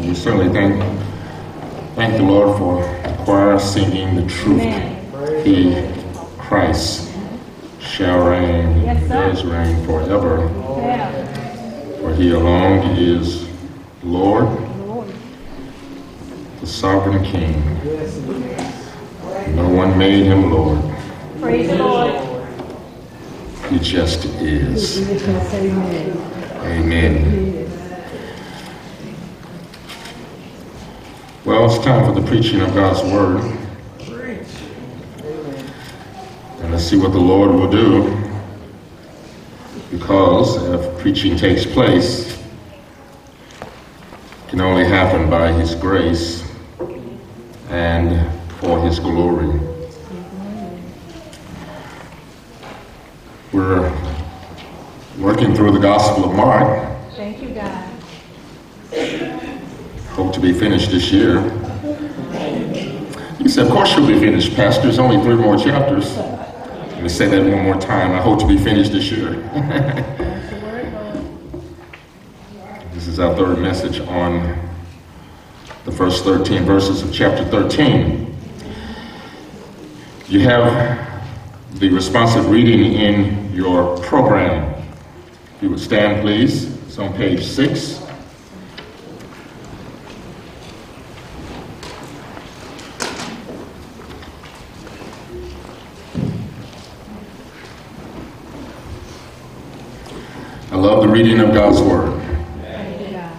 We certainly thank, thank the Lord for the choir singing the truth. Amen. He, Christ, shall reign, Yes, sir. does reign forever, Yeah. for he alone is Lord, Lord. the sovereign King. No one made him Lord. Praise the Lord. He just is. Amen. Amen. Well, it's time for the preaching of God's Word. And let's see what the Lord will do. Because if preaching takes place, it can only happen by His grace and for His glory. We're working through the Gospel of Mark. Thank you, God. Hope to be finished this year. He said, Of course you'll be finished, Pastor. There's only three more chapters. Let me say that one more time. I hope to be finished this year. this is our third message on the first 13 verses of chapter 13. You have the responsive reading in your program. If you would stand, please. It's on page 6. Reading of God's Word. Thank you, God.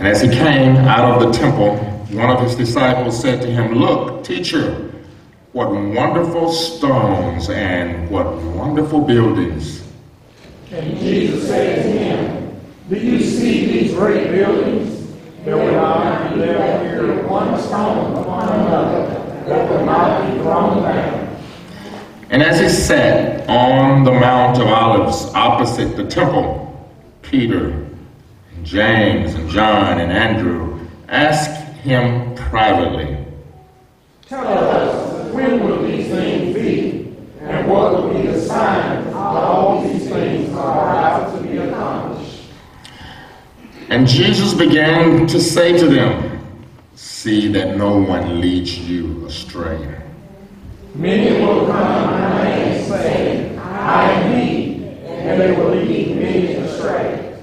And as he came out of the temple, one of his disciples said to him, Look, teacher, what wonderful stones and what wonderful buildings. And Jesus said to him, Do you see these great buildings? There will not be left here one stone upon another that will not be thrown down. And as he sat on the Mount of Olives opposite the temple, Peter, and James, and John, and Andrew asked him privately, Tell us, when will these things be? And what will be the sign that all these things are about to be accomplished? And Jesus began to say to them, See that no one leads you astray. Many will come in my name, saying, I am he, and they will lead many astray.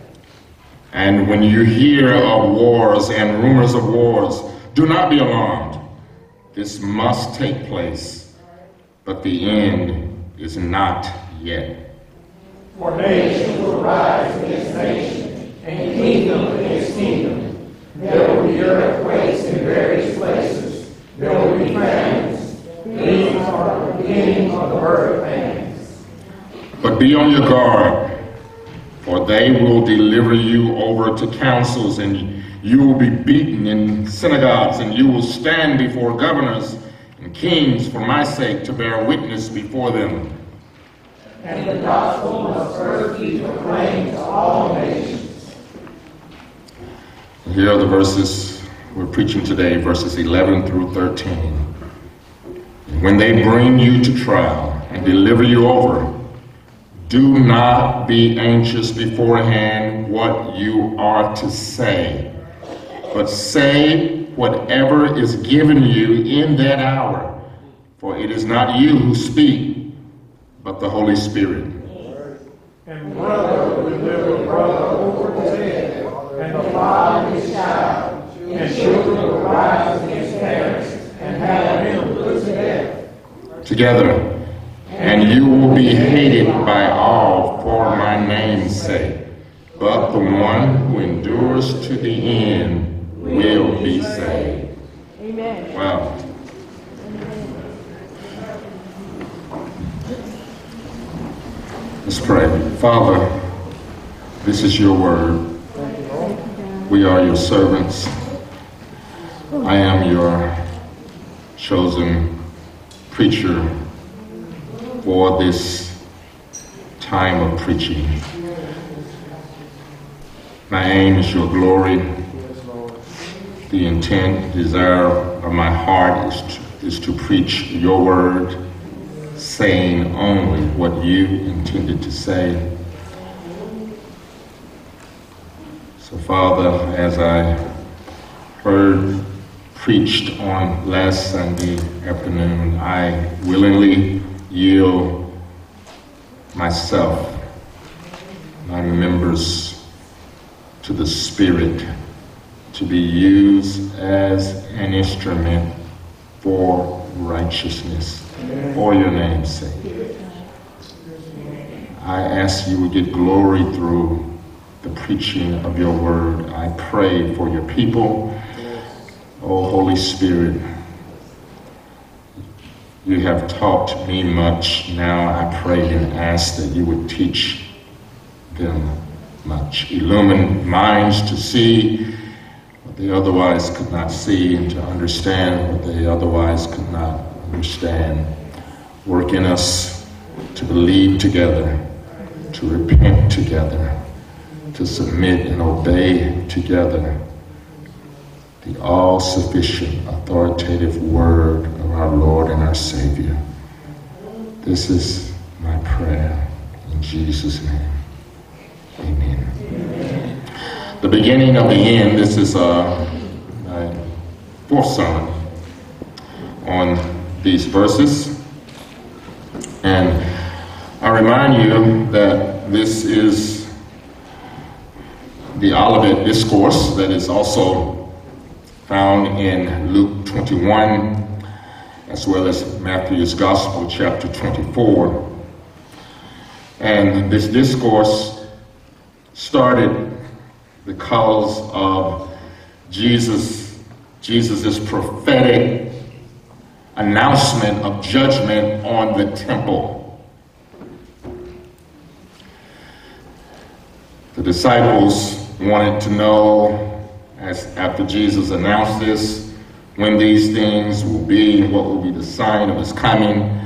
And when you hear of wars and rumors of wars, do not be alarmed. This must take place, but the end is not yet. For nation will rise against nation, and kingdom against kingdom. There will be earthquakes in various places. There will be famines. These are the of the birth pains. But be on your guard, for they will deliver you over to councils, and you will be beaten in synagogues, and you will stand before governors and kings for my sake to bear witness before them. And the gospel must first be proclaimed to all nations. Here are the verses we're preaching today, verses 11 through 13. When they bring you to trial and deliver you over, do not be anxious beforehand what you are to say, but say whatever is given you in that hour. For it is not you who speak, but the Holy Spirit. And brother deliver brother over to death, and the father his child, and children will rise against parents, and have them put to death. Together, and you will be hated by all for my name's sake. But the one who endures to the end will be saved. Amen. Wow. Let's pray. Father, this is your word. We are your servants. I am your chosen preacher for this time of preaching. My aim is your glory. The intent, desire of my heart is to, is to preach your word, saying only what you intended to say. So, Father, as I heard preached on last Sunday afternoon, I willingly yield myself, my members, to the Spirit to be used as an instrument for righteousness, for your name's sake. I ask you to get glory through the preaching of your word. I pray for your people. Oh, Holy Spirit, you have taught me much. Now I pray and ask that you would teach them much. Illumine minds to see what they otherwise could not see and to understand what they otherwise could not understand. Work in us to believe together, to repent together, to submit and obey together the all sufficient, authoritative word of our Lord and our Savior. This is my prayer in Jesus' name. Amen. The beginning of the end, this is uh, my fourth sermon on these verses. And I remind you that this is the Olivet Discourse that is also found in Luke 21, as well as Matthew's Gospel, chapter 24. And this discourse started because of Jesus, Jesus' prophetic announcement of judgment on the temple. The disciples wanted to know as after Jesus announced this, when these things will be, what will be the sign of his coming.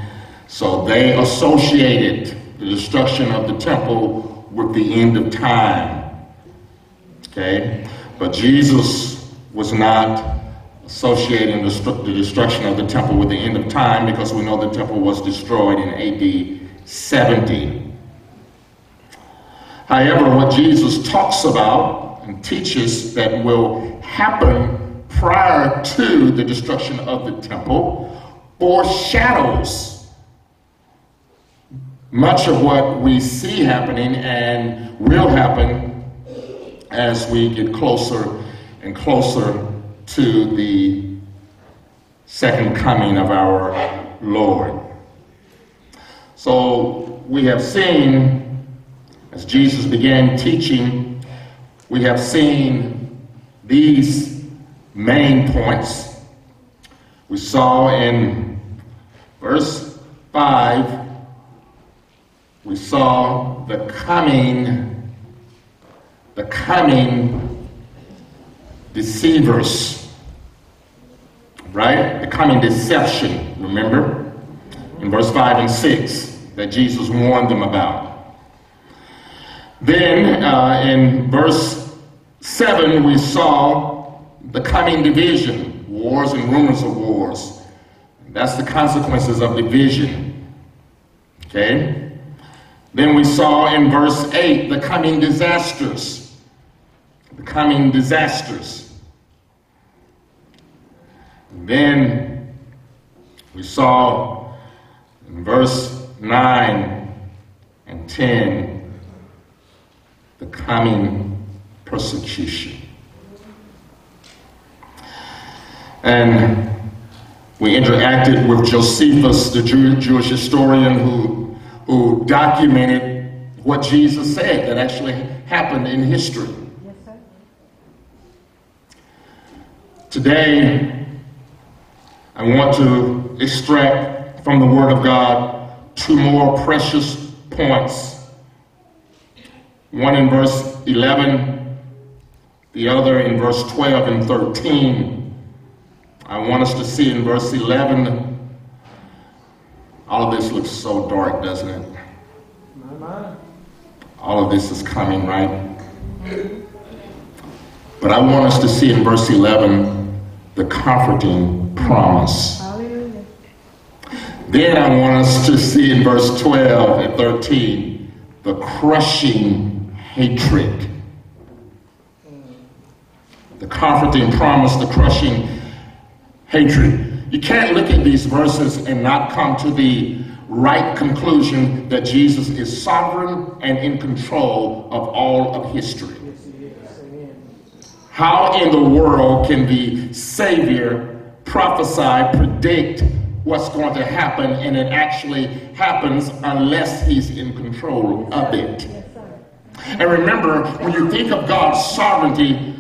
So they associated the destruction of the temple with the end of time. Okay? But Jesus was not associating the destruction of the temple with the end of time because we know the temple was destroyed in AD 70. However, what Jesus talks about and teaches that will happen prior to the destruction of the temple foreshadows much of what we see happening and will happen as we get closer and closer to the second coming of our Lord. So we have seen, as Jesus began teaching we have seen these main points. We saw in verse 5, we saw the coming, the coming deceivers, right? The coming deception, remember? In verse 5 and 6 that Jesus warned them about. Then uh, in verse 7, we saw the coming division, wars and rumors of wars. That's the consequences of division. Okay? Then we saw in verse 8 the coming disasters. The coming disasters. Then we saw in verse 9 and 10 the coming persecution. And we interacted with Josephus, the Jew, Jewish historian who, who documented what Jesus said that actually happened in history. Today, I want to extract from the Word of God two more precious points one in verse 11, the other in verse 12 and 13. I want us to see in verse 11, all of this looks so dark, doesn't it? All of this is coming, right? But I want us to see in verse 11 the comforting promise. Hallelujah. Then I want us to see in verse 12 and 13 the crushing hatred. The comforting promise, the crushing hatred. You can't look at these verses and not come to the right conclusion that Jesus is sovereign and in control of all of history. How in the world can the Savior prophesy, predict what's going to happen, and it actually happens unless He's in control of it? And remember, when you think of God's sovereignty,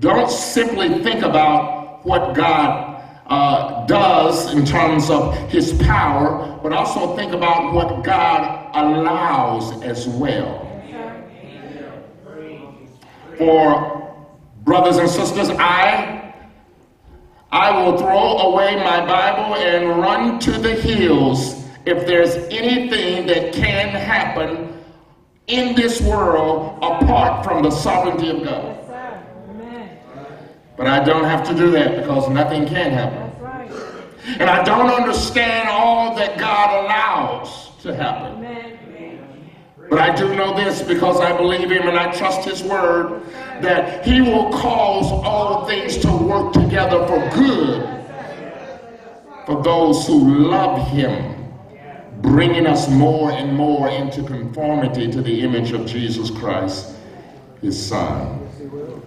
don't simply think about what God uh, does in terms of his power, but also think about what God allows as well. For brothers and sisters, I I will throw away my Bible and run to the hills if there's anything that can happen in this world apart from the sovereignty of God. But I don't have to do that because nothing can happen. Right. And I don't understand all that God allows to happen. Amen. But I do know this because I believe Him and I trust His word that He will cause all things to work together for good for those who love Him, bringing us more and more into conformity to the image of Jesus Christ, His Son.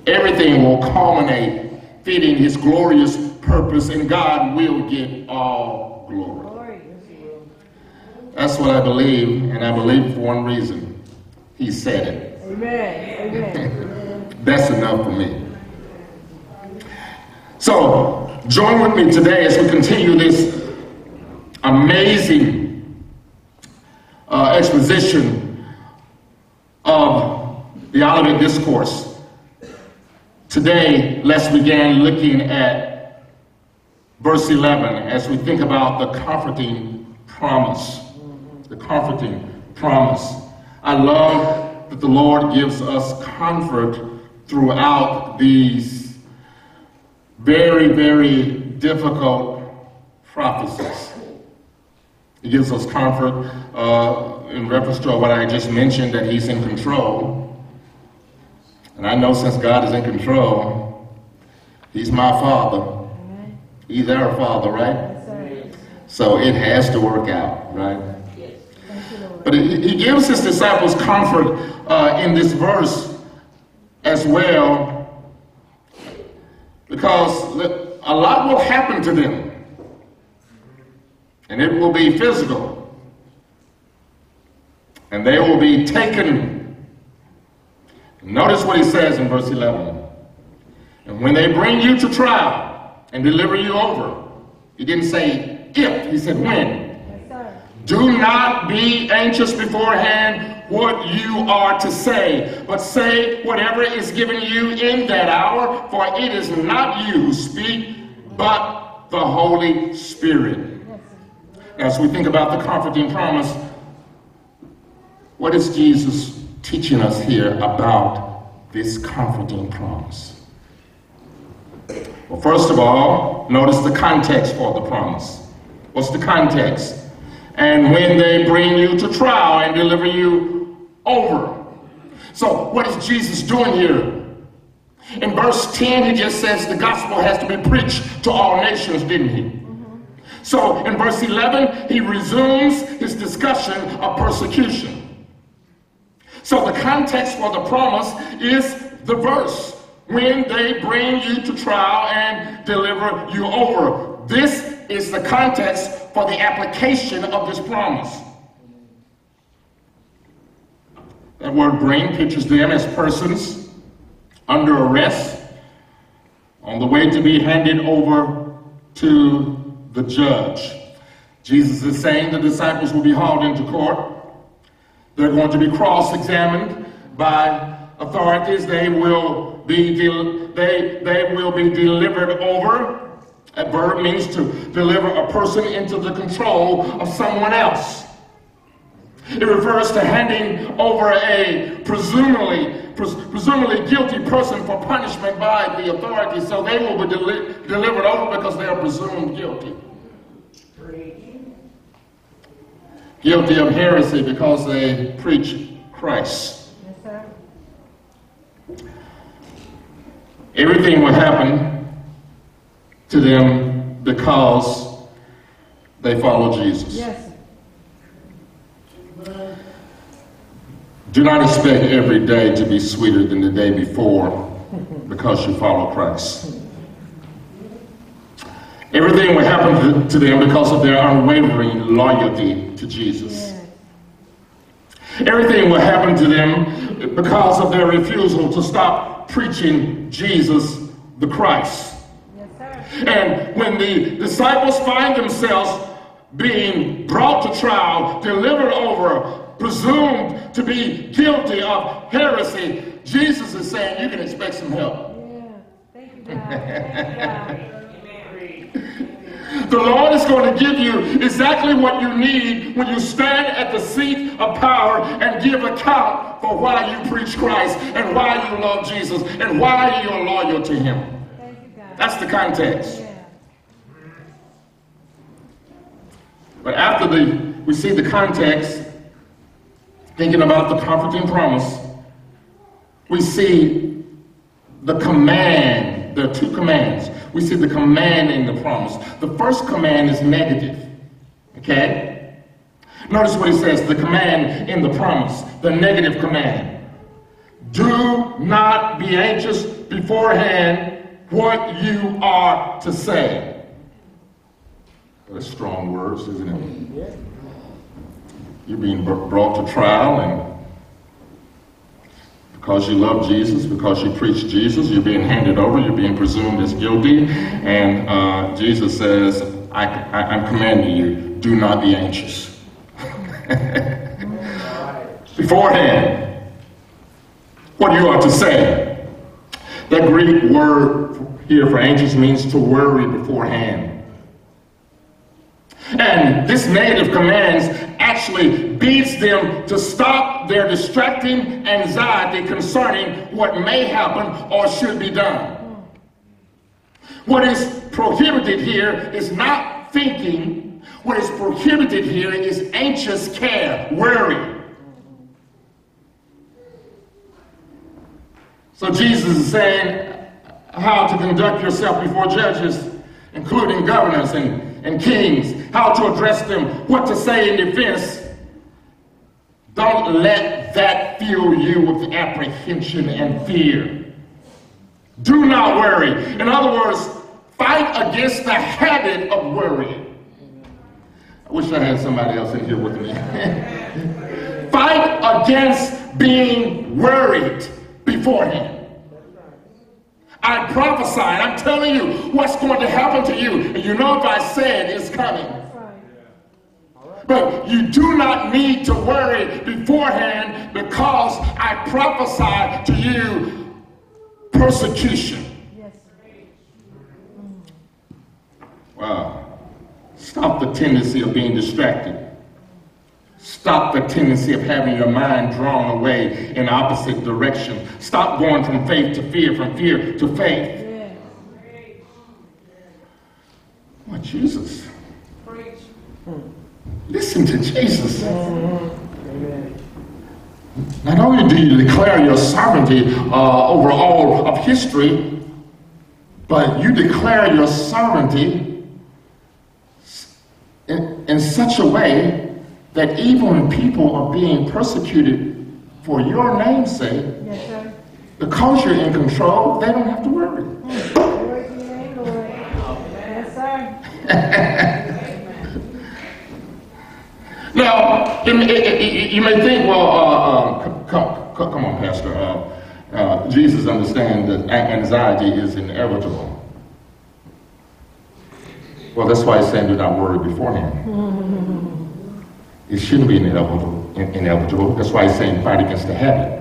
Everything will culminate fitting His glorious purpose, and God will get all glory. That's what I believe, and I believe for one reason. He said it. Amen. Amen. That's enough for me. So, join with me today as we continue this amazing uh, exposition of the Olivet Discourse. Today, let's begin looking at verse 11 as we think about the comforting promise. The comforting promise. I love that the Lord gives us comfort throughout these very, very difficult prophecies. He gives us comfort uh, in reference to what I just mentioned that He's in control. And I know since God is in control, He's my Father. He's our Father, right? Yes. So it has to work out, right? Thank. But he he gives his disciples comfort uh, in this verse as well, because a lot will happen to them, and it will be physical, and they will be taken. Notice what he says in verse 11. And when they bring you to trial and deliver you over, he didn't say if, he said when. Yes, sir. Do not be anxious beforehand what you are to say, but say whatever is given you in that hour, for it is not you who speak, but the Holy Spirit. Yes, As we think about the comforting promise, what is Jesus teaching us here about this comforting promise? Well, first of all, notice the context for the promise. What's the context? And when they bring you to trial and deliver you over. So, what is Jesus doing here? In verse 10, he just says the gospel has to be preached to all nations, didn't he? Mm-hmm. So, in verse 11, he resumes his discussion of persecution. So, the context for the promise is the verse when they bring you to trial and deliver you over. This is the context for the application of this promise. That word bring pictures them as persons under arrest on the way to be handed over to the judge. Jesus is saying the disciples will be hauled into court. They're going to be cross-examined by authorities. They will be they they will be delivered over. A verb means to deliver a person into the control of someone else. It refers to handing over a presumably pres- presumably guilty person for punishment by the authorities. So they will be deli- delivered over because they are presumed guilty. Guilty of heresy because they preach Christ. Yes. Everything will happen to them because they follow Jesus. Yes. Do not expect every day to be sweeter than the day before because you follow Christ. Everything will happen to, them because of their unwavering loyalty to Jesus. Everything will happen to them because of their refusal to stop preaching Jesus the Christ. Yes, sir. And when the disciples find themselves being brought to trial, delivered over, presumed to be guilty of heresy, Jesus is saying, You can expect some help. Yeah. Thank you, God. Thank you, God. The Lord is going to give you exactly what you need when you stand at the seat of power and give account for why you preach Christ and why you love Jesus and why you're loyal to Him. You. That's the context. But after the we see the context, thinking about the comforting promise, we see the command. There are two commands. We see the command in the promise. The first command is negative. Okay? Notice what he says, the command in the promise, the negative command. Do not be anxious beforehand what you are to say. That's strong words, isn't it? You're being brought to trial, and because you love Jesus, because you preach Jesus, you're being handed over, you're being presumed as guilty, and uh, Jesus says, I, I, I'm commanding you, do not be anxious. Beforehand, what you are to say. That Greek word here for anxious means to worry beforehand. And this negative commands actually beats them to stop their distracting anxiety concerning what may happen or should be done. What is prohibited here is not thinking. What is prohibited here is anxious care, worry. So Jesus is saying how to conduct yourself before judges, including governors and, and kings, how to address them, what to say in defense. Don't let that fill you with apprehension and fear. Do not worry. In other words, fight against the habit of worrying. I wish I had somebody else in here with me. fight against being worried beforehand. I prophesy, I'm telling you what's going to happen to you. And you know if I said it, it's coming. Right. But you do not need to worry beforehand because I prophesy to you persecution. Yes. Wow. Stop the tendency of being distracted. Stop the tendency of having your mind drawn away in opposite direction. Stop going from faith to fear, from fear to faith. Oh, Jesus. Listen to Jesus. Not only do you declare your sovereignty uh, over all of history, but you declare your sovereignty in, in such a way that even people are being persecuted for your name's sake, Yes, sir. because you're in control, they don't have to worry. To your Lord. Yes, sir. Now, you may- you may think, well, uh, um, come, come, come on, Pastor. Uh, uh, Jesus understands that anxiety is inevitable. Well, that's why he's saying do not worry beforehand. It shouldn't be inevitable. inevitable. That's why he's saying fight against the habit.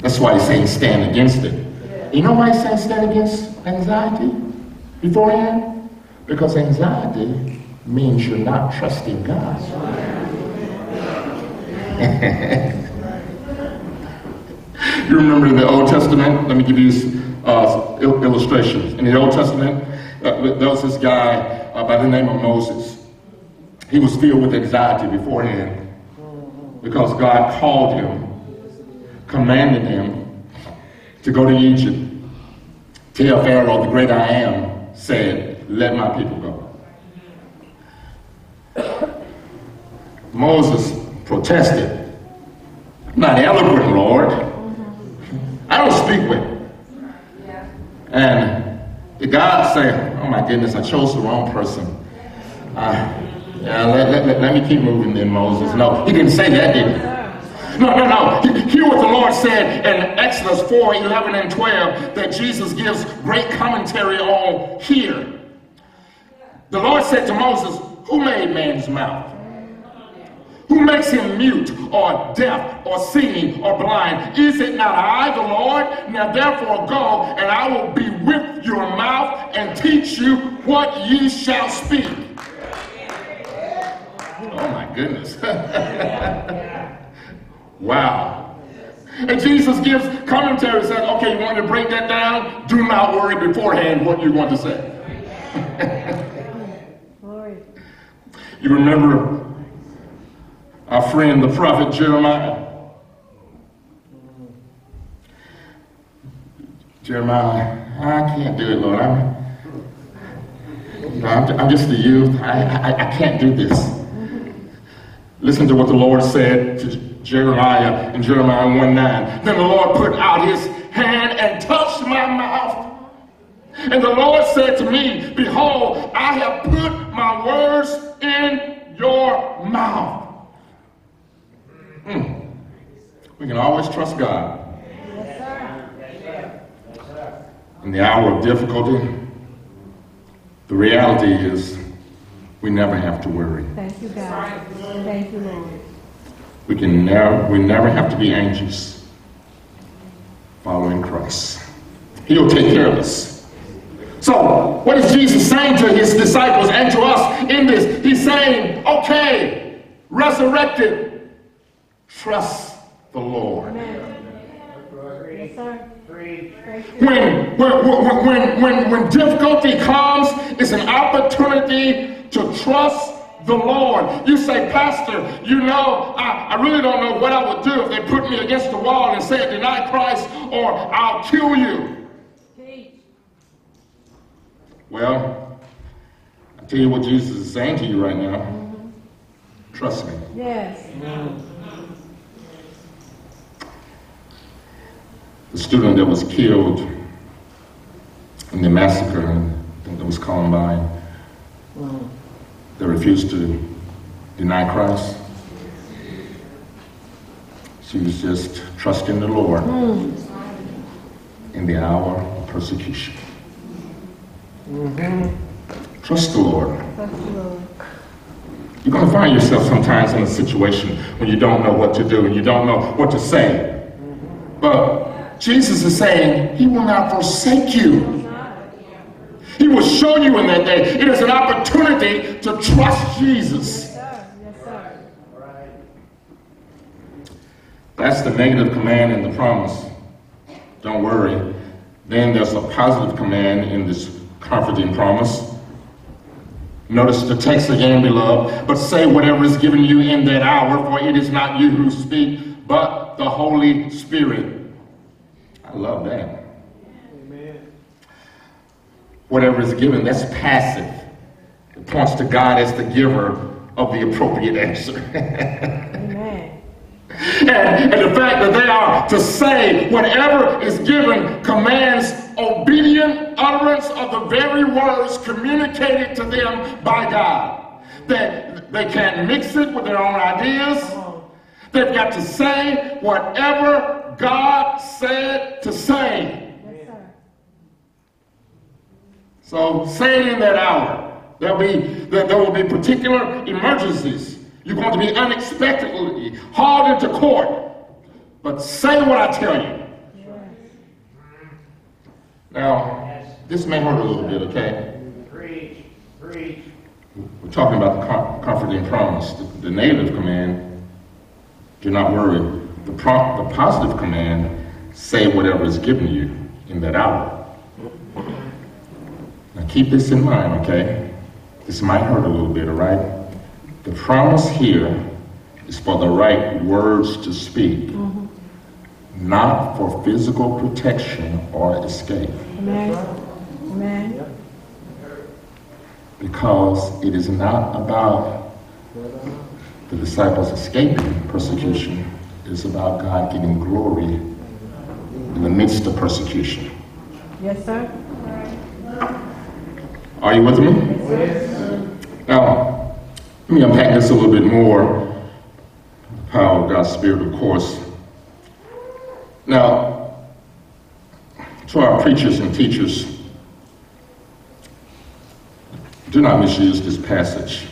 That's why he's saying stand against it. You know why he's saying stand against anxiety beforehand? Because anxiety means you're not trusting God. you remember in the Old Testament? Let me give you uh, illustrations. In the Old Testament, uh, there was this guy uh, by the name of Moses. He was filled with anxiety beforehand because God called him, commanded him to go to Egypt Tell Pharaoh, the great I am, said, let my people go. Moses protested. Not eloquent, Lord. I don't speak with. And God said, oh my goodness, I chose the wrong person. Yeah, let, let, let, let me keep moving then, Moses. No, he didn't say that, did he? No, no, no. Hear what the Lord said in Exodus 4 11 and 12 that Jesus gives great commentary on here. The Lord said to Moses, Who made man's mouth? Who makes him mute or deaf or seeing or blind? Is it not I, the Lord? Now therefore go, and I will be with your mouth and teach you what ye shall speak. Oh my goodness. wow. And Jesus gives commentary, says, okay, you want to break that down? Do not worry beforehand what you want to say. You remember our friend, the prophet Jeremiah? Jeremiah, I can't do it, Lord. I'm, you know, I'm, I'm just a youth. I, I, I can't do this. Listen to what the Lord said to Jeremiah in Jeremiah 1 9. Then the Lord put out his hand and touched my mouth. And the Lord said to me, Behold, I have put my words in your mouth. Hmm. We can always trust God. In the hour of difficulty, the reality is we never have to worry. Thank you, God. Thank you, Lord. We can never we never have to be anxious following Christ. He'll take care of us. So, what is Jesus saying to his disciples and to us in this? He's saying, okay, resurrected, trust the Lord. Amen. Yes, sir. Thank you. When, when, when, when, when, when difficulty comes, it's an opportunity to trust the Lord. You say, Pastor, you know, I, I really don't know what I would do if they put me against the wall and said, deny Christ or I'll kill you. Well, I tell you what Jesus is saying to you right now. Trust me. Yes. The student that was killed in the massacre, I think that was Columbine, that refused to deny Christ. She was just trusting the Lord hmm. in the hour of persecution. Mm-hmm. Trust the Trust you, Lord. You're going to find yourself sometimes in a situation when you don't know what to do and you don't know what to say. Mm-hmm. But Jesus is saying, He will not forsake you. He will show you in that day. It is an opportunity to trust Jesus. Yes, sir. Yes, sir. That's the negative command in the promise. Don't worry. Then there's a positive command in this comforting promise. Notice the text again, beloved. But say whatever is given you in that hour, for it is not you who speak, but the Holy Spirit. I love that. Whatever is given, that's passive. It points to God as the giver of the appropriate answer. Amen. And, and the fact that they are to say whatever is given commands obedient utterance of the very words communicated to them by God. That they can't mix it with their own ideas. Uh-huh. They've got to say whatever God said to say. Yes, sir. So say in that hour. There'll be there, there will be particular emergencies. You're going to be unexpectedly hauled into court. But say what I tell you. Now, this may hurt a little bit, okay? Preach, preach. We're talking about the com- comforting promise. The, the negative command, do not worry. The, pro- the positive command, say whatever is given you in that hour. Keep this in mind, okay? This might hurt a little bit, all right? The promise here is for the right words to speak, mm-hmm. not for physical protection or escape, Amen. Amen. because it is not about the disciples escaping persecution, it is about God getting glory in the midst of persecution. Yes, sir. Are you with me? Now, let me unpack this a little bit more. Power of God's Spirit, of course. Now, to our preachers and teachers, do not misuse this passage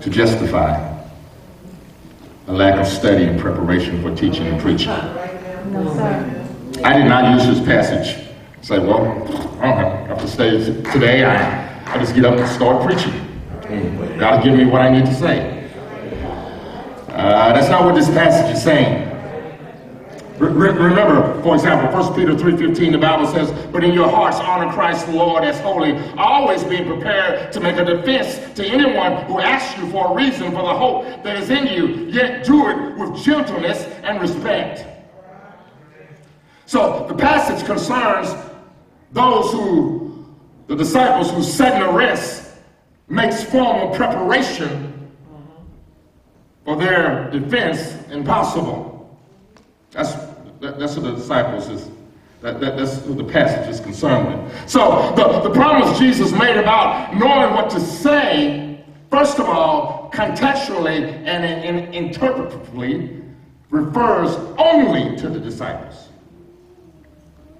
to justify a lack of study and preparation for teaching and preaching. No, sir. I did not use this passage. Say, well, I don't have to stay today. I, I just get up and start preaching. God will give me what I need to say. Uh, that's not what this passage is saying. Re- re- remember, for example, 1 Peter 3.15, the Bible says, But in your hearts honor Christ the Lord as holy, always being prepared to make a defense to anyone who asks you for a reason for the hope that is in you, yet do it with gentleness and respect. So the passage concerns those who, the disciples who sudden arrest makes formal preparation for their defense impossible. That's, that, that's what the disciples is, that, that, that's what the passage is concerned with. So the, the promise Jesus made about knowing what to say, first of all, contextually and in, in, interpretively, refers only to the disciples.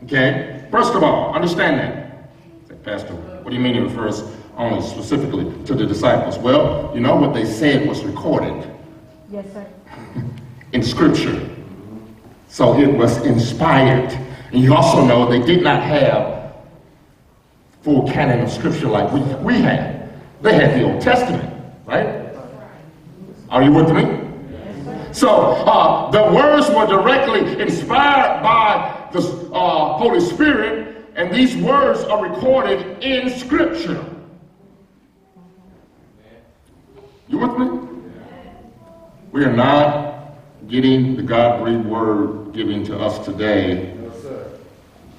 Okay? First of all, understand that. Say, Pastor, what do you mean it refers only specifically to the disciples? Well, you know what they said was recorded Yes, sir. in Scripture. So it was inspired. And you also know they did not have full canon of Scripture like we, we had. They had the Old Testament, right? Are you with me? So uh, the words were directly inspired by the uh, Holy Spirit, and these words are recorded in Scripture. You with me? We are not getting the God-breathed word given to us today.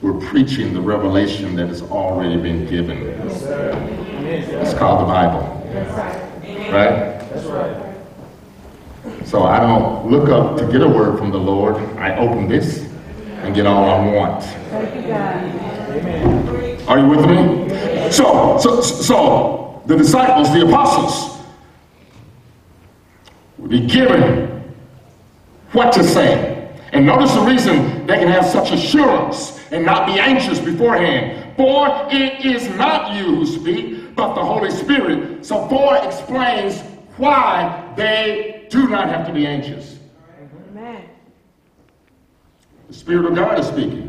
We're preaching the revelation that has already been given. It's called the Bible, right. So I don't look up to get a word from the Lord. I open this and get all I want. Are you with me? So, so, so the disciples, the apostles, will be given what to say. And notice the reason they can have such assurance and not be anxious beforehand. For it is not you who speak, but the Holy Spirit. So for explains why they do not have to be anxious. The Spirit of God is speaking.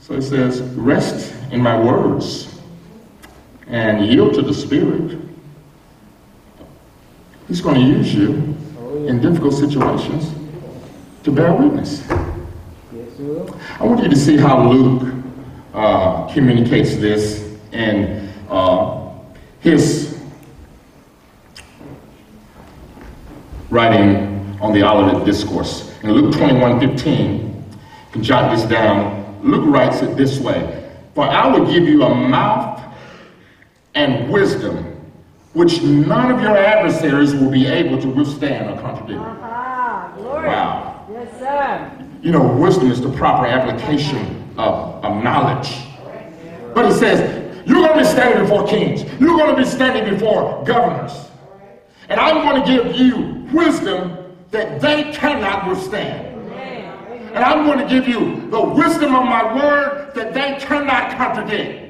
So it says, rest in my words and yield to the Spirit. He's going to use you in difficult situations to bear witness. Yes, you will. I want you to see how Luke uh, communicates this in uh, his writing on the Olivet Discourse. In Luke 21 15, you can jot this down. Luke writes it this way For I will give you a mouth and wisdom which none of your adversaries will be able to withstand or contradict. Aha, glory. Wow. Yes, sir. You know, wisdom is the proper application of, of knowledge. But he says, you're going to be standing before kings. You're going to be standing before governors. And I'm going to give you wisdom that they cannot withstand. And I'm going to give you the wisdom of my word that they cannot contradict.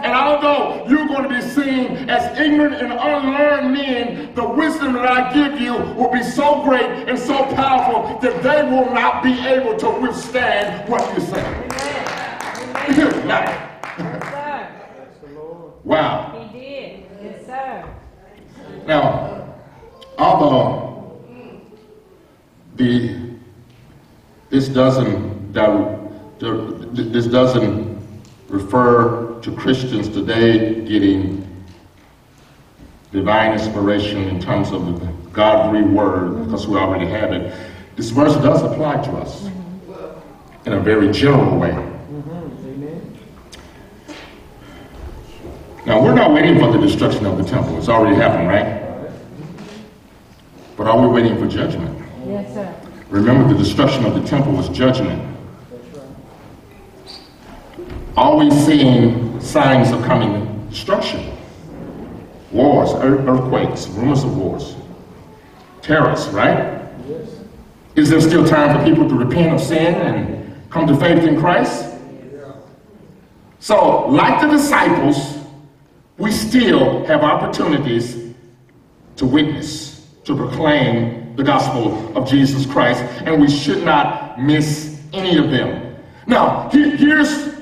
And although you're going to be seen as ignorant and unlearned men, the wisdom that I give you will be so great and so powerful that they will not be able to withstand what you say. Now, Yes, sir. That's the Lord. wow. He did. Yes, sir. Now, although the this doesn't this doesn't refer to Christians today getting divine inspiration in terms of the God-breathed word, because we already have it, this verse does apply to us in a very general way. Now, we're not waiting for the destruction of the temple. It's already happened, right? But are we waiting for judgment? Remember, the destruction of the temple was judgment. Always seeing signs of coming destruction? Wars, earthquakes, rumors of wars, terrorists, right? Yes. Is there still time for people to repent of sin and come to faith in Christ? Yeah. So, like the disciples, we still have opportunities to witness, to proclaim the gospel of Jesus Christ, and we should not miss any of them. Now, here's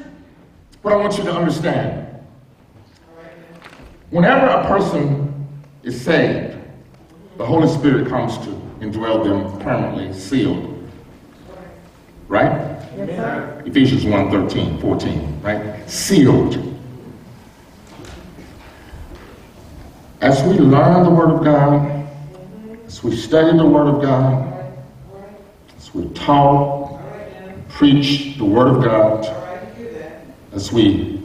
what I want you to understand. Whenever a person is saved, the Holy Spirit comes to indwell them permanently, sealed. Right? Yes, sir. Ephesians 1 13, 14, right? Sealed. As we learn the Word of God, we study the Word of God, as we talk, preach the Word of God, as we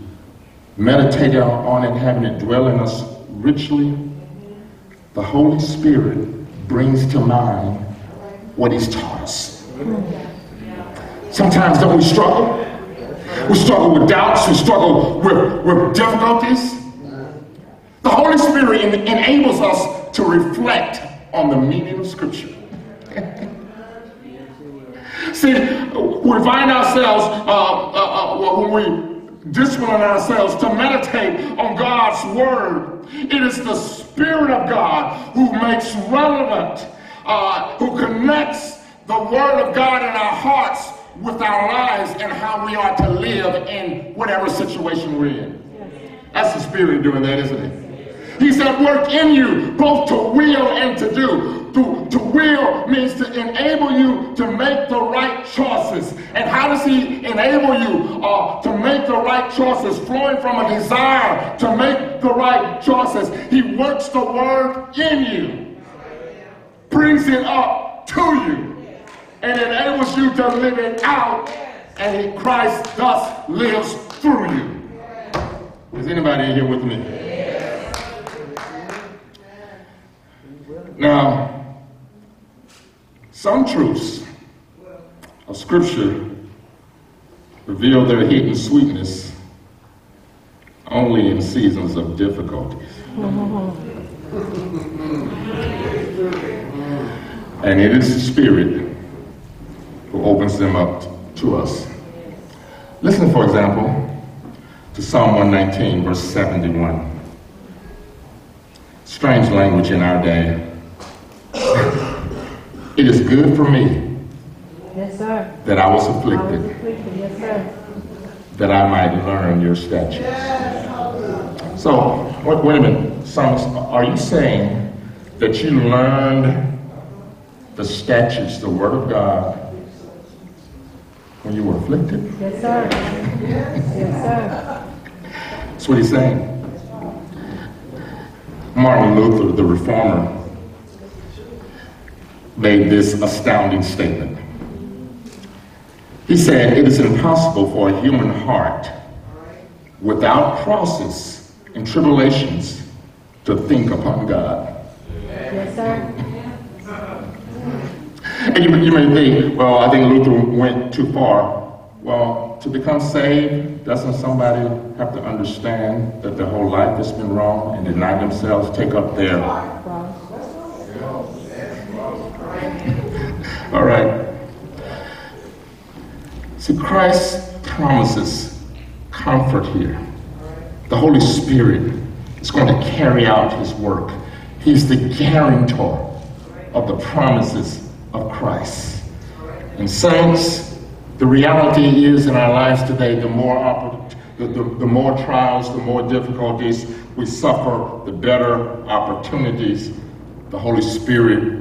meditate on it, having it dwell in us richly, the Holy Spirit brings to mind what He's taught us. Sometimes don't we struggle? We struggle with doubts, we struggle with, with difficulties. The Holy Spirit en- enables us to reflect on the meaning of Scripture. See, we find ourselves, uh, uh, uh, when we discipline ourselves to meditate on God's Word, it is the Spirit of God who makes relevant, uh, who connects the Word of God in our hearts with our lives and how we are to live in whatever situation we're in. That's the Spirit doing that, isn't it? He said, work in you, both to will and to do. To, to will means to enable you to make the right choices. And how does he enable you uh, to make the right choices? Flowing from a desire to make the right choices. He works the word in you, brings it up to you, and enables you to live it out. And Christ thus lives through you. Is anybody here with me? Now, some truths of Scripture reveal their hidden sweetness only in seasons of difficulties. and it is the Spirit who opens them up to us. Listen, for example, to Psalm 119, verse 71. Strange language in our day. It is good for me Yes, sir. that I was I was afflicted, afflicted. Yes, sir. that I might learn your statutes. So, wait, wait a minute, Psalmist, are you saying that you learned the statutes, the Word of God, when you were afflicted? Yes, sir. Yes, sir. That's what he's saying. Martin Luther, the reformer, made this astounding statement. He said, It is impossible for a human heart without crosses and tribulations to think upon God. Yes, sir. And you, you may think, well, I think Luther went too far. Well, to become saved, doesn't somebody have to understand that their whole life has been wrong and deny themselves, take up their. Cross. All right. See, Christ promises comfort here. The Holy Spirit is going to carry out his work. He's the guarantor of the promises of Christ. And saints, the reality is in our lives today, the more oppor- the, the, the more trials, the more difficulties we suffer, the better opportunities the Holy Spirit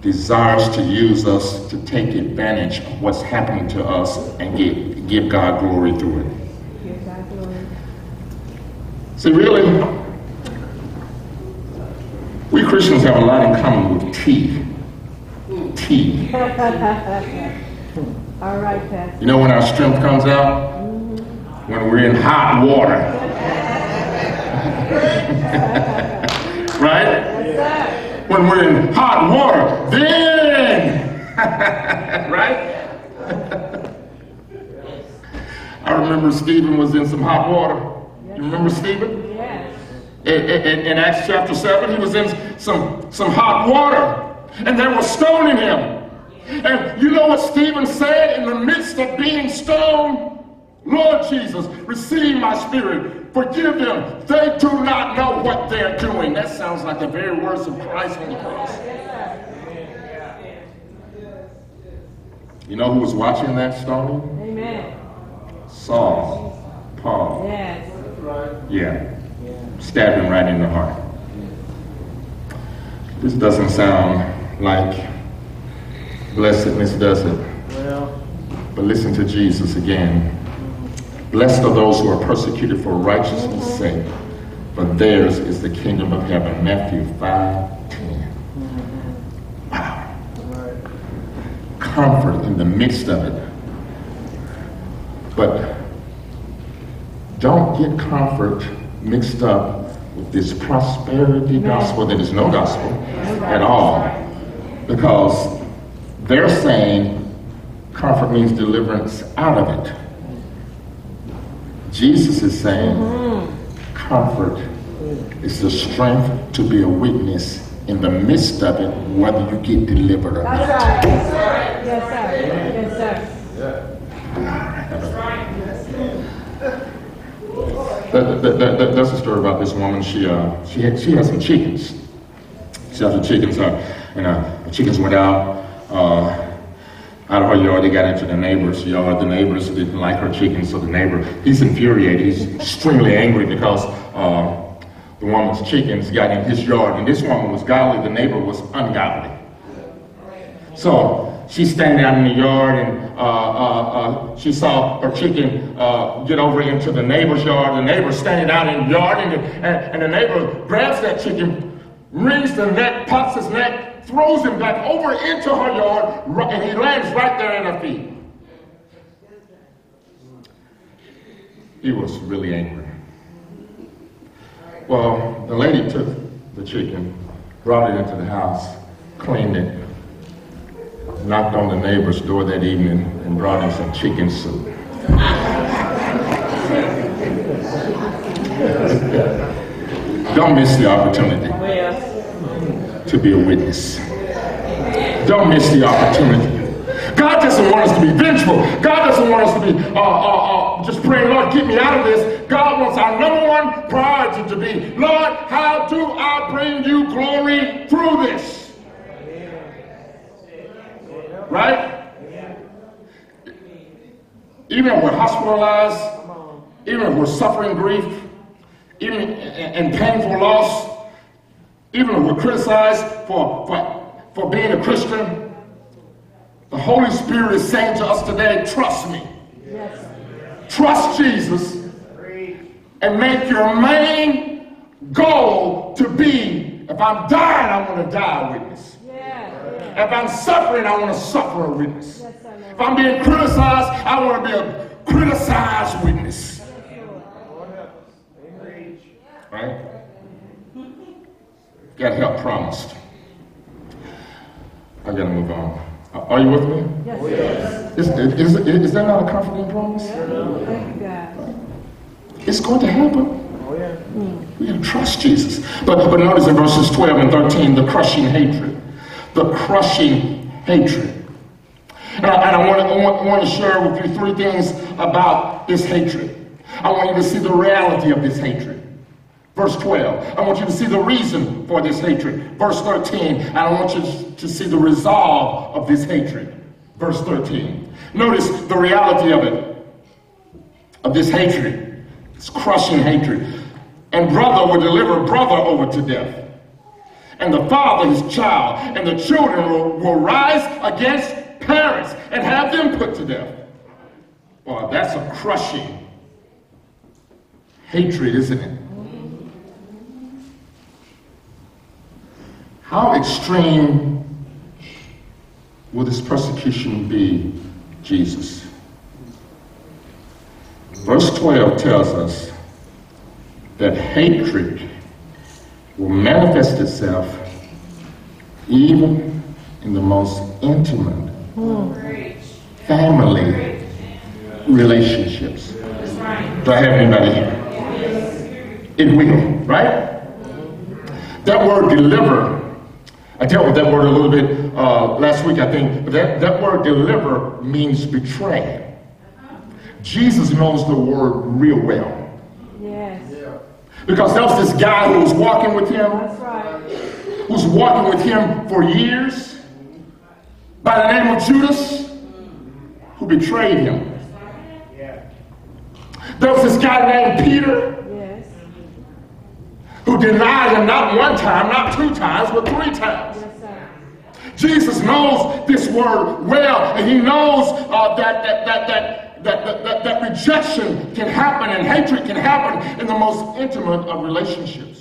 desires to use us to take advantage of what's happening to us and give, give God glory through it. Give God glory. See, really, we Christians have a lot in common with tea. Tea. All right, Pastor. You know when our strength comes out? When we're in hot water. right? When we're in hot water, then, right? I remember Stephen was in some hot water. You remember Stephen? Yes. In, in, in Acts chapter 7, he was in some, some hot water, and they were stoning him. And you know what Stephen said in the midst of being stoned? Lord Jesus, receive my spirit. Forgive them. They do not know what they're doing. That sounds like the very words of Christ on the cross. You know who was watching that stoning? Amen. Saul, Paul. Yes. Yeah. Stabbed him right in the heart. This doesn't sound like blessedness, does it? Well, But listen to Jesus again. Blessed are those who are persecuted for righteousness' sake, for theirs is the kingdom of heaven. Matthew 5 10. Wow. Comfort in the midst of it. But don't get comfort mixed up with this prosperity gospel that is no gospel at all. Because they're saying comfort means deliverance out of it. Jesus is saying comfort is the strength to be a witness in the midst of it, whether you get delivered or That's not. right. Yes, sir. Yes, sir. That, that, that, that- that's a story about this woman. She uh, she had she had some chickens. She had some chickens, uh, and uh, the chickens went out uh, out of her yard. They got into the neighbor's yard. The neighbors didn't like her chickens, so the neighbor he's infuriated. He's extremely angry because uh, the woman's chickens got in his yard, and this woman was godly. The neighbor was ungodly. So she's standing out in the yard and uh, uh, uh, she saw her chicken uh, get over into the neighbor's yard. The neighbor's standing out in the yard and and, and the neighbor grabs that chicken, wrings the neck, pops his neck, throws him back over into her yard, and he lands right there at her feet. He was really angry. Well, the lady took the chicken, brought it into the house, cleaned it, knocked on the neighbor's door that evening and brought him some chicken soup. Don't miss the opportunity to be a witness. Don't miss the opportunity. God doesn't want us to be vengeful. God doesn't want us to be uh, uh, uh, just praying, Lord, get me out of this. God wants our number one priority to be, Lord, how do I bring you glory through this? Right? Even if we're hospitalized, even if we're suffering grief, even in painful loss, even if we're criticized for, for, for being a Christian, the Holy Spirit is saying to us today, trust me. Yes. Trust Jesus and make your main goal to be, if I'm dying, I want to die a witness. Yeah. If I'm suffering, I want to suffer a witness. Yes. If I'm being criticized, I want to be a criticized witness. Right? Got help promised. I gotta move on. Uh, are you with me? Yes, oh, sir. Is, is, is, is that not a comforting promise? Thank God. It's going to happen. Oh, yeah. Hmm. We gotta trust Jesus. But, but notice in verses 12 and 13, the crushing hatred. The crushing hatred. And I, and I want, to, I, want, I want to share with you three things about this hatred. I want you to see the reality of this hatred. Verse 12, I want you to see the reason for this hatred. Verse 13, and I want you to see the resolve of this hatred. Verse 13. Notice the reality of it, of this hatred, this crushing hatred. And brother will deliver brother over to death, and the father his child, and the children will, will rise against parents and have them put to death. Well, that's a crushing hatred, isn't it? How extreme will this persecution be, Jesus? Verse 12 tells us that hatred will manifest itself even in the most intimate family relationships. Do I have anybody here? It will, right? That word deliver, I dealt with that word a little bit uh, last week, I think, but that, that word deliver means betray. Jesus knows the word real well. Yes. Because there was this guy who was walking with him, That's right. who was walking with him for years, by the name of Judas, who betrayed him. There was this guy named Peter, Yes denied him not one time, not two times, but three times. Jesus knows this word well, and he knows uh, that, that, that, that, that, that rejection can happen and hatred can happen in the most intimate of relationships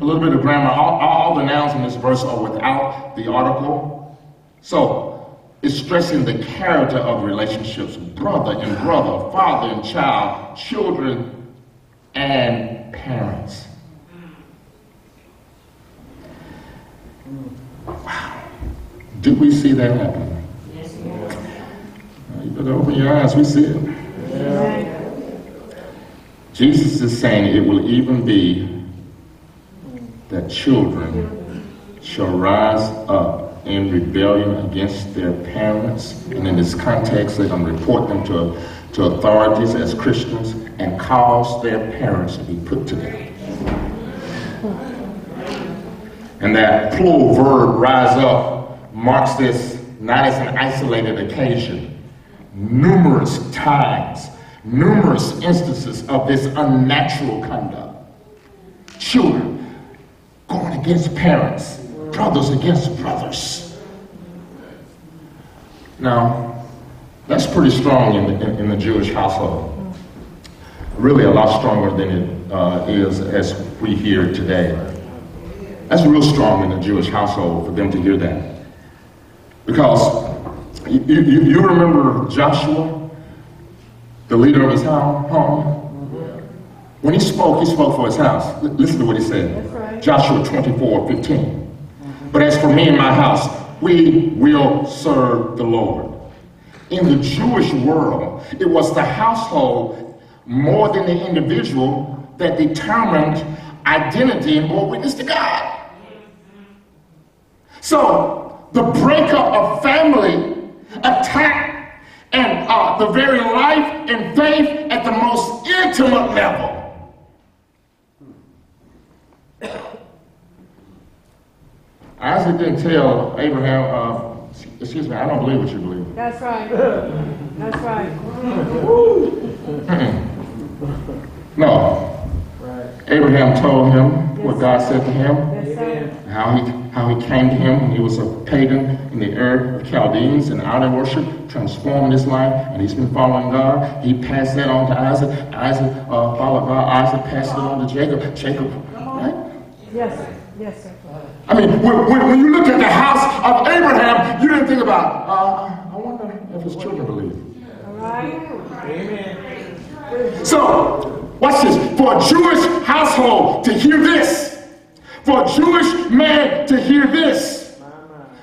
a little bit of grammar. All, all, the nouns in this verse are without the article. So it's stressing the character of relationships brother and brother, father and child, children and parents. Wow. Did we see that happen? Yes. You better open your eyes, we see it. Jesus is saying it will even be that children shall rise up in rebellion against their parents. And in this context, they're going to report them to, to authorities as Christians and cause their parents to be put to death. And that plural verb, rise up, marks this not as an isolated occasion. Numerous times, numerous instances of this unnatural conduct. Children going against parents, brothers against brothers. Now, that's pretty strong in the, in, in the Jewish household. Really a lot stronger than it uh, is as we hear today. That's real strong in the Jewish household for them to hear that. Because you, you, you remember Joshua, the leader of his home? When he spoke, he spoke for his house. L- listen to what he said. Right. Joshua 24, 15. But as for me and my house, we will serve the Lord. In the Jewish world, it was the household more than the individual that determined identity and bore witness to God. So the breakup of family attacked and uh, the very life and faith at the most intimate level. Isaac didn't tell Abraham, uh, excuse me, I don't believe what you believe. That's right. That's right. No. Right. Abraham told him what God said to him, Yes, sir. how he, how he came to him when he was a pagan in the Ur of Chaldeans and idol worship, transformed his life, and he's been following God. He passed that on to Isaac. Isaac uh, followed God. Isaac passed it on to Jacob. Jacob, right? Yes. Yes, sir. I mean, when, when, when you look at the house of Abraham, you didn't think about, uh, I wonder if his children believe. All right. So, watch this. For a Jewish household to hear this, for a Jewish man to hear this,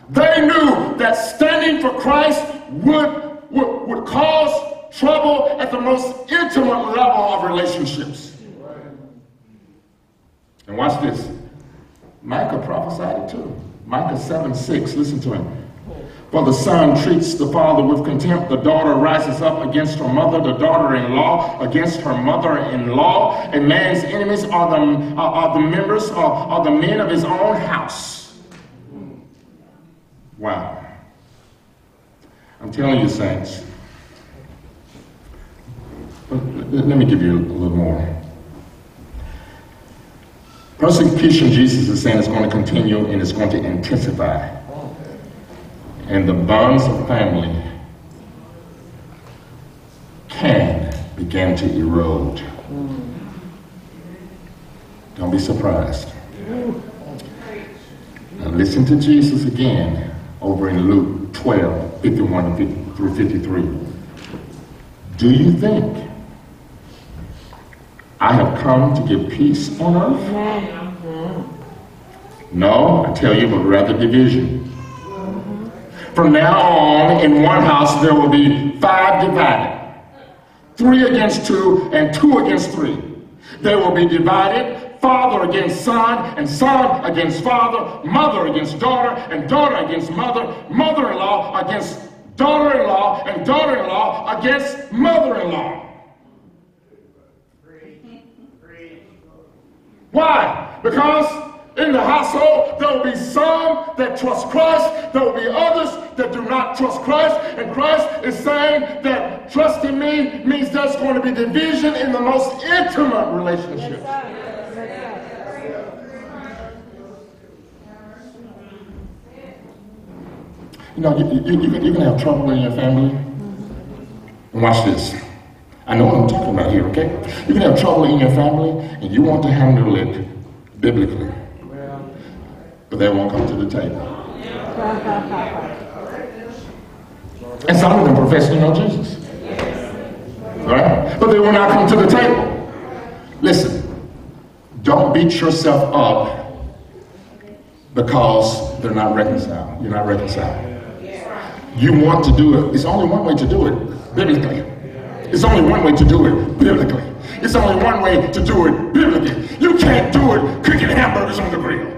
they knew that standing for Christ would, would, would cause trouble at the most intimate level of relationships. And watch this. Micah prophesied it too. Micah 7 6, listen to him. For the son treats the father with contempt, the daughter rises up against her mother, the daughter in law against her mother in law, and man's enemies are the, are, are the members, are, are the men of his own house. Wow. I'm telling you, saints. Let me give you a little more. Persecution, Jesus is saying, is going to continue and it's going to intensify. And the bonds of family can begin to erode. Don't be surprised. Now listen to Jesus again over in Luke 12, 51 through 53. Do you think I have come to give peace on earth? No, I tell you, but rather division. From now on, in one house there will be five divided, three against two, and two against three. They will be divided, father against son, and son against father, mother against daughter, and daughter against mother, mother in law against daughter in law, and daughter in law against mother in law. Why? Because in the household there will be some that trust Christ, there will be others that do not trust Christ, and Christ is saying that trusting me means there's going to be division in the most intimate relationship. Yes. You know, you, you, you, can, you can have trouble in your family. And watch this. I know what I'm talking about here, okay? You can have trouble in your family, and you want to handle it biblically, but they won't come to the table. And some of them profess to know Jesus. Right? But they will not come to the table. Listen, don't beat yourself up because they're not reconciled. You're not reconciled. You want to do it. It's only one way to do it biblically. It's only one way to do it biblically. It's only one way to do it biblically. You can't do it cooking hamburgers on the grill.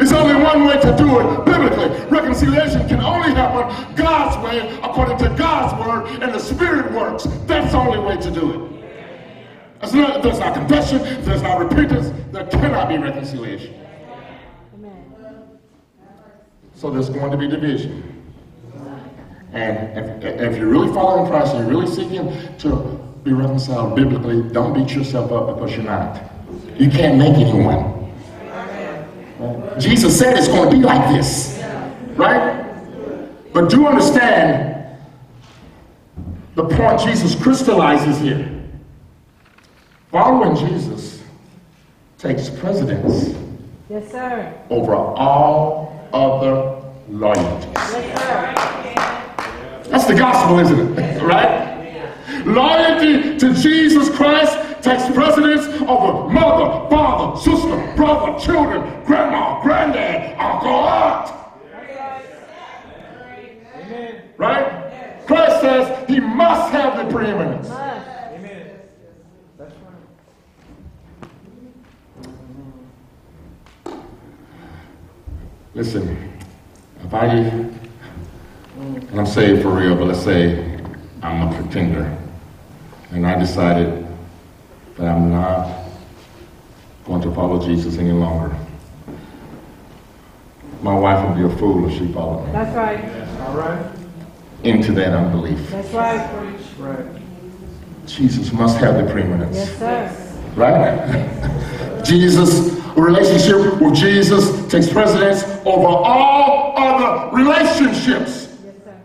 It's only one way to do it biblically. Reconciliation can only happen God's way, according to God's word, and the Spirit works. That's the only way to do it. There's not, there's not confession, there's not repentance, there cannot be reconciliation. So there's going to be division. And if, if you're really following Christ and you're really seeking to be reconciled biblically, don't beat yourself up because you're not. You can't make anyone. Jesus said it's going to be like this. Right? But do understand the point Jesus crystallizes here. Following Jesus takes precedence Yes, sir. over all other loyalties. Yes. That's the gospel, isn't it? Right? Loyalty to Jesus Christ takes precedence over mother, father, sister, brother, children, grandma, granddad, uncle, aunt. Right? Christ says he must have the preeminence. Listen, if I, and I'm saved for real, but let's say I'm a pretender, and I decided that I'm not going to follow Jesus any longer. My wife would be a fool if she followed me That's right. All right? into that unbelief. That's right. Right. Jesus must have the preeminence. Yes, sir. Right? Jesus, relationship with Jesus takes precedence over all other relationships. Yes, sir.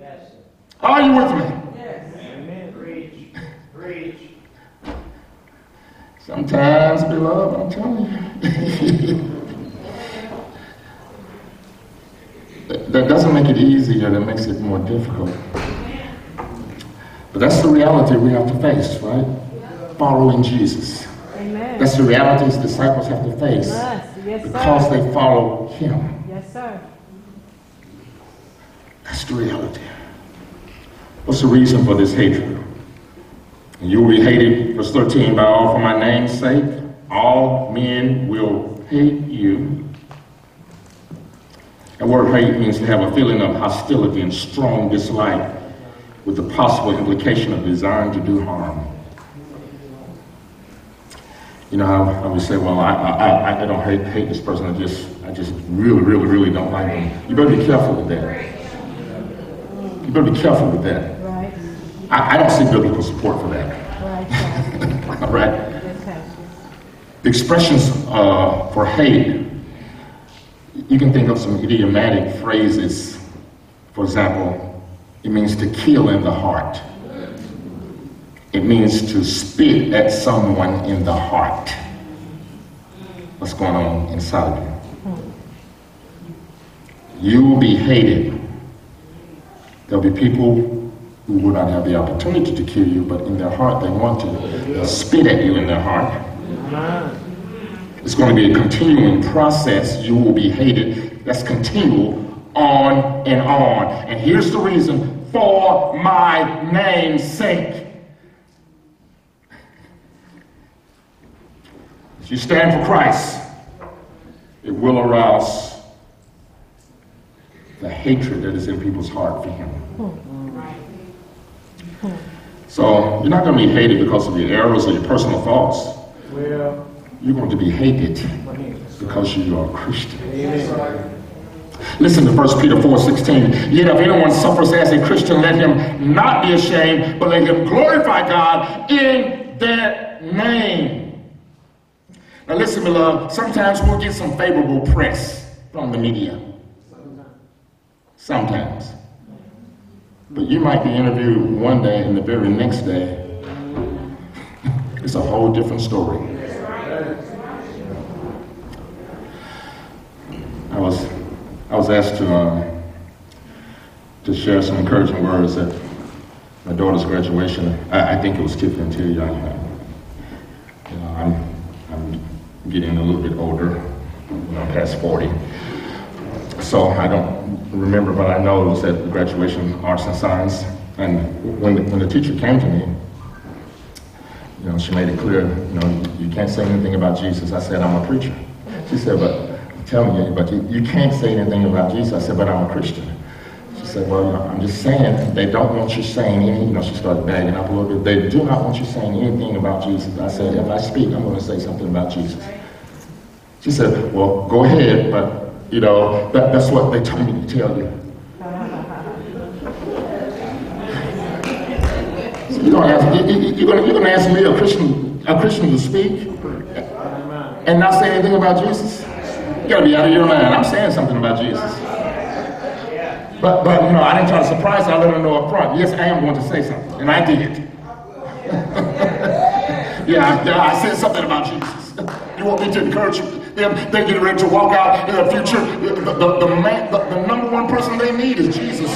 Yes. Are you with me? Amen. Preach. Preach. Sometimes, beloved, I'm telling you. that doesn't make it easier, that makes it more difficult. But that's the reality we have to face, right? Following Jesus. Amen. That's the reality his disciples have to face. Yes, because sir. they follow him. Yes, sir. That's the reality. What's the reason for this hatred? And you will be hated, verse 13, by all for my name's sake. All men will hate you. The word hate means to have a feeling of hostility and strong dislike with the possible implication of desiring to do harm. You know how, how we say, well, I, I, I, I don't hate, hate this person, I just, I just really, really, really don't like them. You better be careful with that. You better be careful with that. I, I don't see biblical support for that. Right, right? The expressions uh, for hate, you can think of some idiomatic phrases. For example, it means to kill in the heart. It means to spit at someone in the heart. what's going on inside of you. You will be hated. There'll be people who will not have the opportunity to kill you, but in their heart they want to. They'll spit at you in their heart. It's going to be a continuing process. You will be hated. That's continual on and on. And here's the reason for my name's sake. If you stand for Christ, it will arouse the hatred that is in people's heart for him. So you're not going to be hated because of your errors or your personal faults. Well, You're going to be hated because you are a Christian. Listen to 1 Peter 4 16. Yet if anyone suffers as a Christian, let him not be ashamed, but let him glorify God in their name. Now, listen, beloved, sometimes we'll get some favorable press from the media. Sometimes. But you might be interviewed one day, and the very next day, it's a whole different story. I was I was asked to um, to share some encouraging words at my daughter's graduation. I, I think it was Tiffany. You know, you know, I'm I'm getting a little bit older, you know, past forty, so I don't remember, but I know it was at graduation arts and science. And when the, when the teacher came to me, you know, she made it clear, you know, you can't say anything about Jesus. I said, I'm a preacher. She said, but tell me, but you, you can't say anything about Jesus. I said, but I'm a Christian. She said, well, you know, I'm just saying, they don't want you saying any, you know, she started bagging up a little bit. They do not want you saying anything about Jesus. I said, if I speak, I'm going to say something about Jesus. She said, well, go ahead, but, you know, that, that's what they told me to tell you. So you're to ask, you, you, you're going to ask me, a Christian, a Christian to speak and not say anything about Jesus? You got to be out of your mind. I'm saying something about Jesus. But, but you know, I didn't try to surprise her. I let her know up front. Yes, I am going to say something, and I did. yeah, yeah, I said something about Jesus. You want me to encourage them? They're getting ready to walk out in the future. The, the, the, man, the, the number one person they need is Jesus.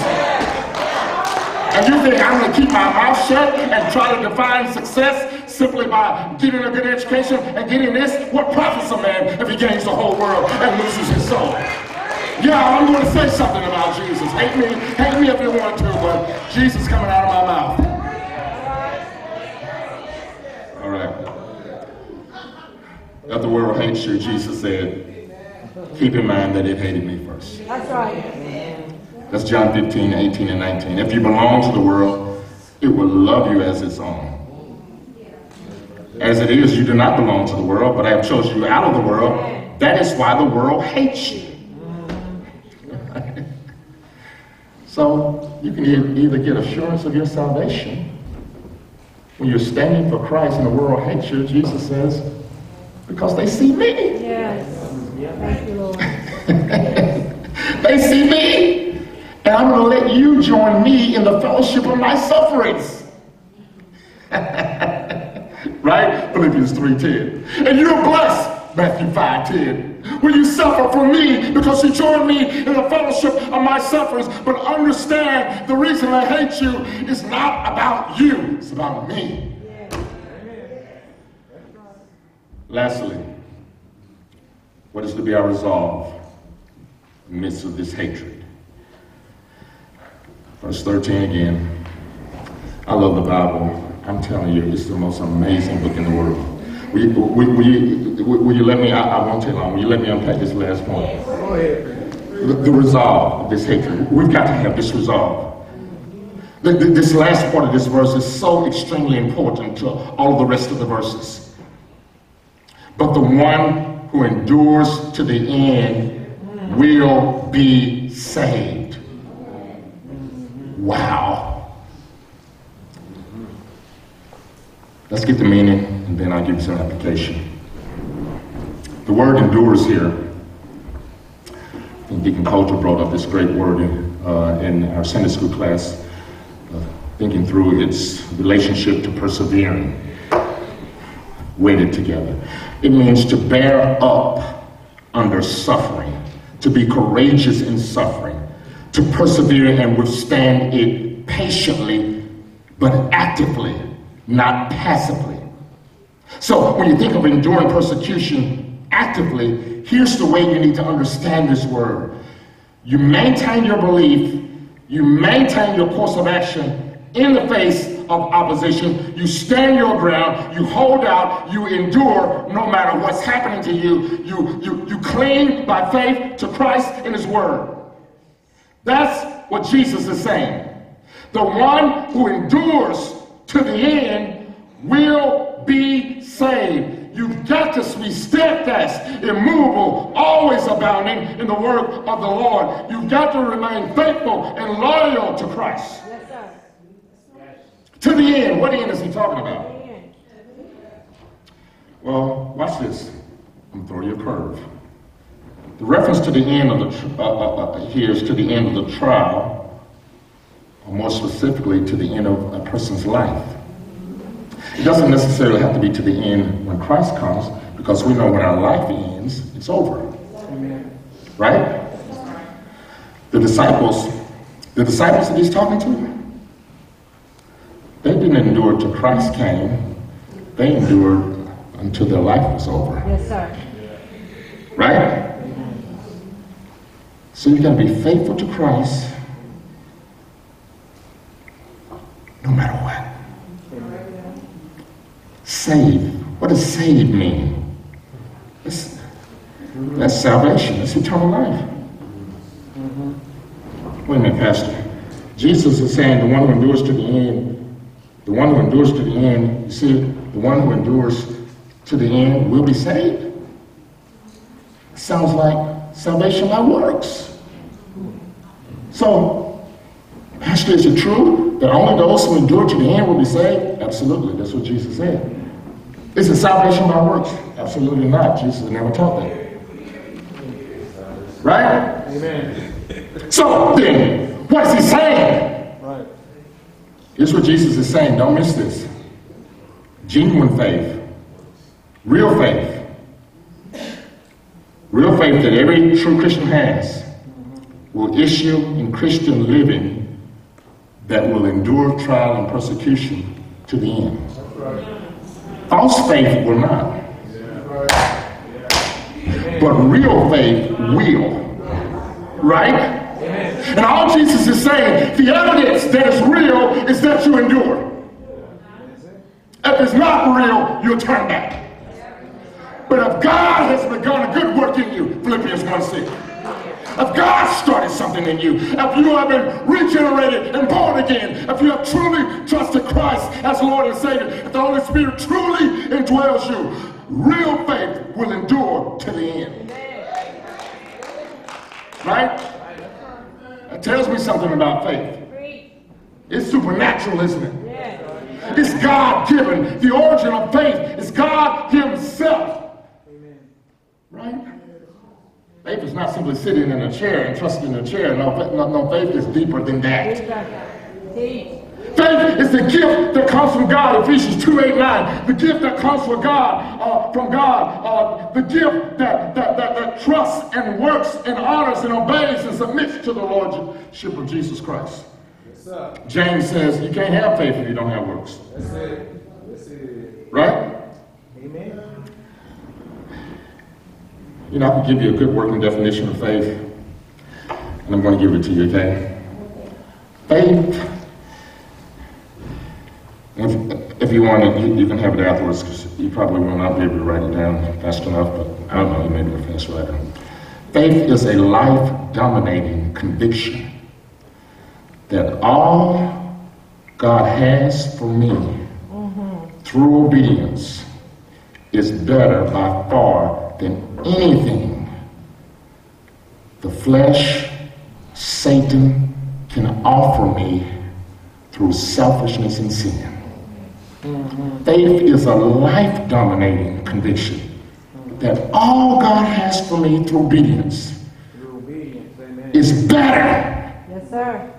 And you think I'm going to keep my mouth shut and try to define success simply by getting a good education and getting this? What profits a man if he gains the whole world and loses his soul? Yeah, I'm going to say something about Jesus. Hate me, hate me if you want to, but Jesus coming out of my mouth. All right. If the world hates you, Jesus said, keep in mind that it hated me first. That's right. That's John 15, 18, and 19. If you belong to the world, it will love you as its own. As it is, you do not belong to the world, but I have chosen you out of the world. That is why the world hates you. so you can either get assurance of your salvation when you're standing for Christ and the world hates you, Jesus says, because they see me. Yes. Thank you, Lord. They see me. And I'm going to let you join me in the fellowship of my sufferings. right? Philippians 3.10. And you're blessed, Matthew 5.10. When you suffer for me, because you join me in the fellowship of my sufferings. But understand, the reason I hate you is not about you. It's about me. Lastly, what is to be our resolve in the midst of this hatred? Verse 13 again. I love the Bible. I'm telling you, it's the most amazing book in the world. Will you, will, you, will you let me, I, I won't take long, will you let me unpack this last point? go ahead. The, the resolve of this hatred. We've got to have this resolve. The- the- this last part of this verse is so extremely important to all of the rest of the verses. But the one who endures to the end will be saved. Wow. Let's get the meaning and then I'll give you some application. The word endures here Deacon Coulter brought up this great word in, uh, in our Sunday school class, uh, thinking through its relationship to persevering. Weighted together. It means to bear up under suffering, to be courageous in suffering, to persevere and withstand it patiently, but actively, not passively. So when you think of enduring persecution actively, here's the way you need to understand this word. You maintain your belief, you maintain your course of action in the face of opposition. You stand your ground, you hold out, you endure no matter what's happening to you. You, you, you cling by faith to Christ and His Word. That's what Jesus is saying. The one who endures to the end will be saved. You've got to be steadfast, immovable, always abounding in the work of the Lord. You've got to remain faithful and loyal to Christ. To the end. What end is he talking about? Well, watch this. I'm throwing you a curve. The reference to the end of the tr- uh, uh, uh, here is to the end of the trial, or more specifically to the end of a person's life. It doesn't necessarily have to be to the end when Christ comes, because we know when our life ends, it's over. Right? The disciples, the disciples that he's talking to, they didn't endure till Christ came. They endured until their life was over. Yes, sir. Right? So you got to be faithful to Christ no matter what. Save. What does save mean? That's, that's salvation. That's eternal life. Wait a minute, Pastor. Jesus is saying the one who endures to the end, the one who endures to the end, you see, the one who endures to the end will be saved. Sounds like salvation by works. So, Pastor, is it true that only those who endure to the end will be saved? Absolutely, that's what Jesus said. Is it salvation by works? Absolutely not. Jesus never taught that. Right? Amen. So then, what is he saying? Right. Here's what Jesus is saying. Don't miss this. Genuine faith, real faith, real faith that every true Christian has will issue in Christian living that will endure trial and persecution to the end. False faith will not, but real faith will. Right? And all Jesus is saying, the evidence that is real is that you endure. If it's not real, you'll turn back. But if God has begun a good work in you, Philippians 1 6. If God started something in you, if you have been regenerated and born again, if you have truly trusted Christ as Lord and Savior, if the Holy Spirit truly indwells you, real faith will endure to the end. Right? Tells me something about faith. It's supernatural, isn't it? It's God given. The origin of faith is God Himself. Right? Faith is not simply sitting in a chair and trusting in a chair. No, no, faith is deeper than that. Faith is the gift that comes from God, Ephesians 2 8 9. The gift that comes from God, uh, from God, uh, the gift that, that, that, that trusts and works and honors and obeys and submits to the Lordship of Jesus Christ. Yes. James says you can't have faith if you don't have works. That's it. That's it. Right? Amen. You know, I can give you a good working definition of faith, and I'm going to give it to you, okay? Faith, if, if you want it, you, you can have it afterwards, because you probably will not be able to write it down fast enough, but I don't know, you may be a fast writer. Faith is a life-dominating conviction that all God has for me mm-hmm. through obedience is better by far than anything the flesh, Satan, can offer me through selfishness and sin. Faith is a life dominating conviction that all God has for me through obedience Your obedience. Amen. is better Yes, sir.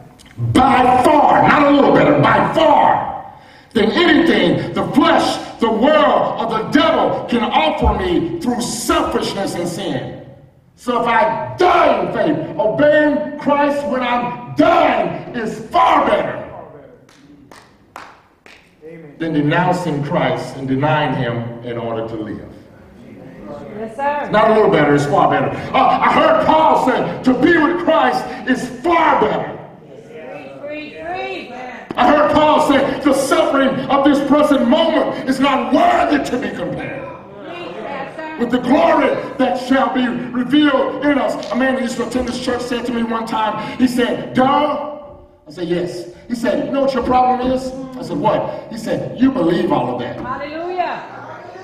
by far, not a little better, by far, than anything the flesh, the world or the devil can offer me through selfishness and sin. So if I die in faith, obeying Christ when I'm dying is far better than denouncing Christ and denying him in order to live. Yes, sir. Not a little better, it's far better. Uh, I heard Paul say to be with Christ is far better. Free, free, free. I heard Paul say the suffering of this present moment is not worthy to be compared with the glory that shall be revealed in us. A man who used to attend this church said to me one time, he said, Darrell, I said, yes. He said, you know what your problem is? I said, what? He said, you believe all of that. Hallelujah.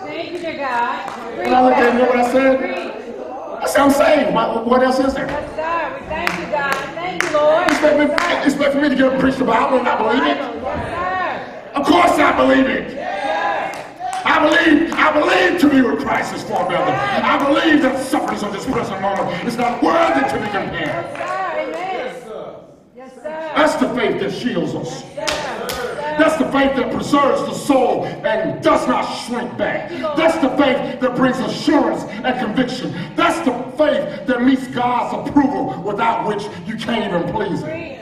Thank you, dear God. And I looked at him, you know what I said? I said, I'm saying, what, what else is there? Yes, sir. We thank you, God. Thank you, Lord. Expect me, Yes, sir. expect for me to get up and preach the Bible and not believe it? Yes, Of course I believe it. Yes, I believe, I believe to be with Christ is far better. I believe that the sufferings of this present moment is not worthy to be compared. sir. Amen. Yes, sir. That's the faith that shields us. That's the faith that preserves the soul and does not shrink back. That's the faith that brings assurance and conviction. That's the faith that meets God's approval without which you can't even please Him.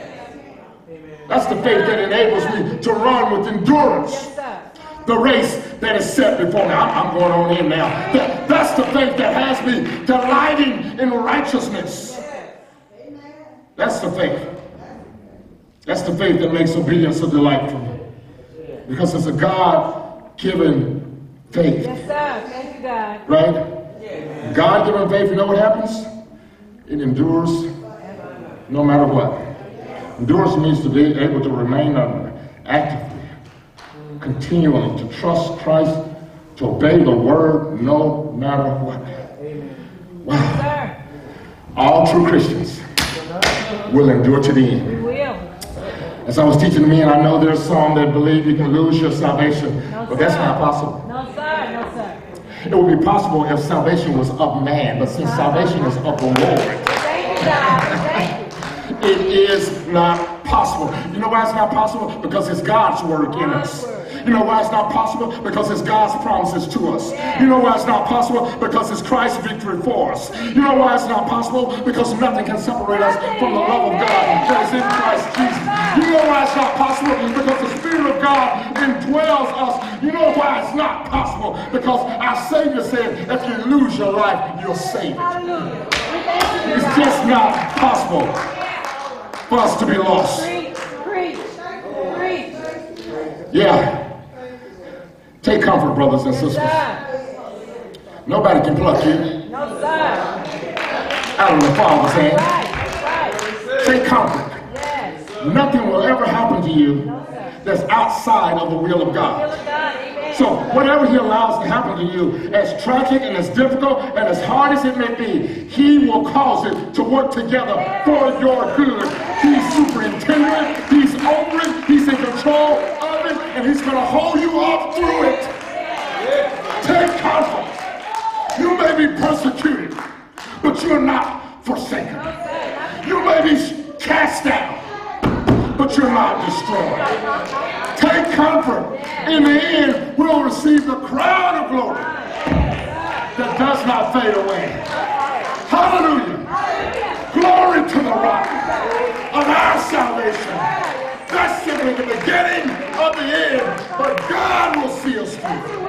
That's the faith that enables me to run with endurance. The race that is set before me. I'm, going on in now. That, that's the faith that has me delighting in righteousness. That's the faith. That's the faith that makes obedience a delight for me. Because it's a God given faith, Yes, sir. Thank you, God. right? Yes. God given faith, you know what happens? It endures no matter what. Endurance means to be able to remain actively, continually, to trust Christ, to obey the word no matter what. Wow. Sir, All true Christians will endure to the end. As I was teaching men, I know there's some that believe you can lose your salvation, No, but that's not possible. No, sir. No, sir. It would be possible if salvation was of man, but since salvation is of the Lord, Thank you, God. Thank you. It is not possible. You know why it's not possible? Because it's God's work in us. You know why it's not possible? Because it's God's promises to us. You know why it's not possible? Because it's Christ's victory for us. You know why it's not possible? Because nothing can separate us from the love of God that is in Christ Jesus. You know why it's not possible? Because the Spirit of God indwells us. You know why it's not possible? Because our Savior said, if you lose your life, you'll save it. Hallelujah. We thank you, It's just not possible for us to be lost. Preach, preach, preach. Yeah. Take comfort, brothers and sisters. Nobody can pluck you out of the Father's hand. Take comfort. Nothing will ever happen to you that's outside of the will of God. of God. Amen. So whatever He allows to happen to you, as tragic and as difficult and as hard as it may be, He will cause it to work together for your good. He's superintendent. He's over it. He's in control of it, and He's going to hold you up through it. Take comfort. You may be persecuted, but you're not forsaken. You may be cast down, but you're not destroyed. Take comfort. In the end, we'll receive the crown of glory that does not fade away. Hallelujah. Glory to the rock of our salvation. That's simply the beginning of the end, but God will see us through.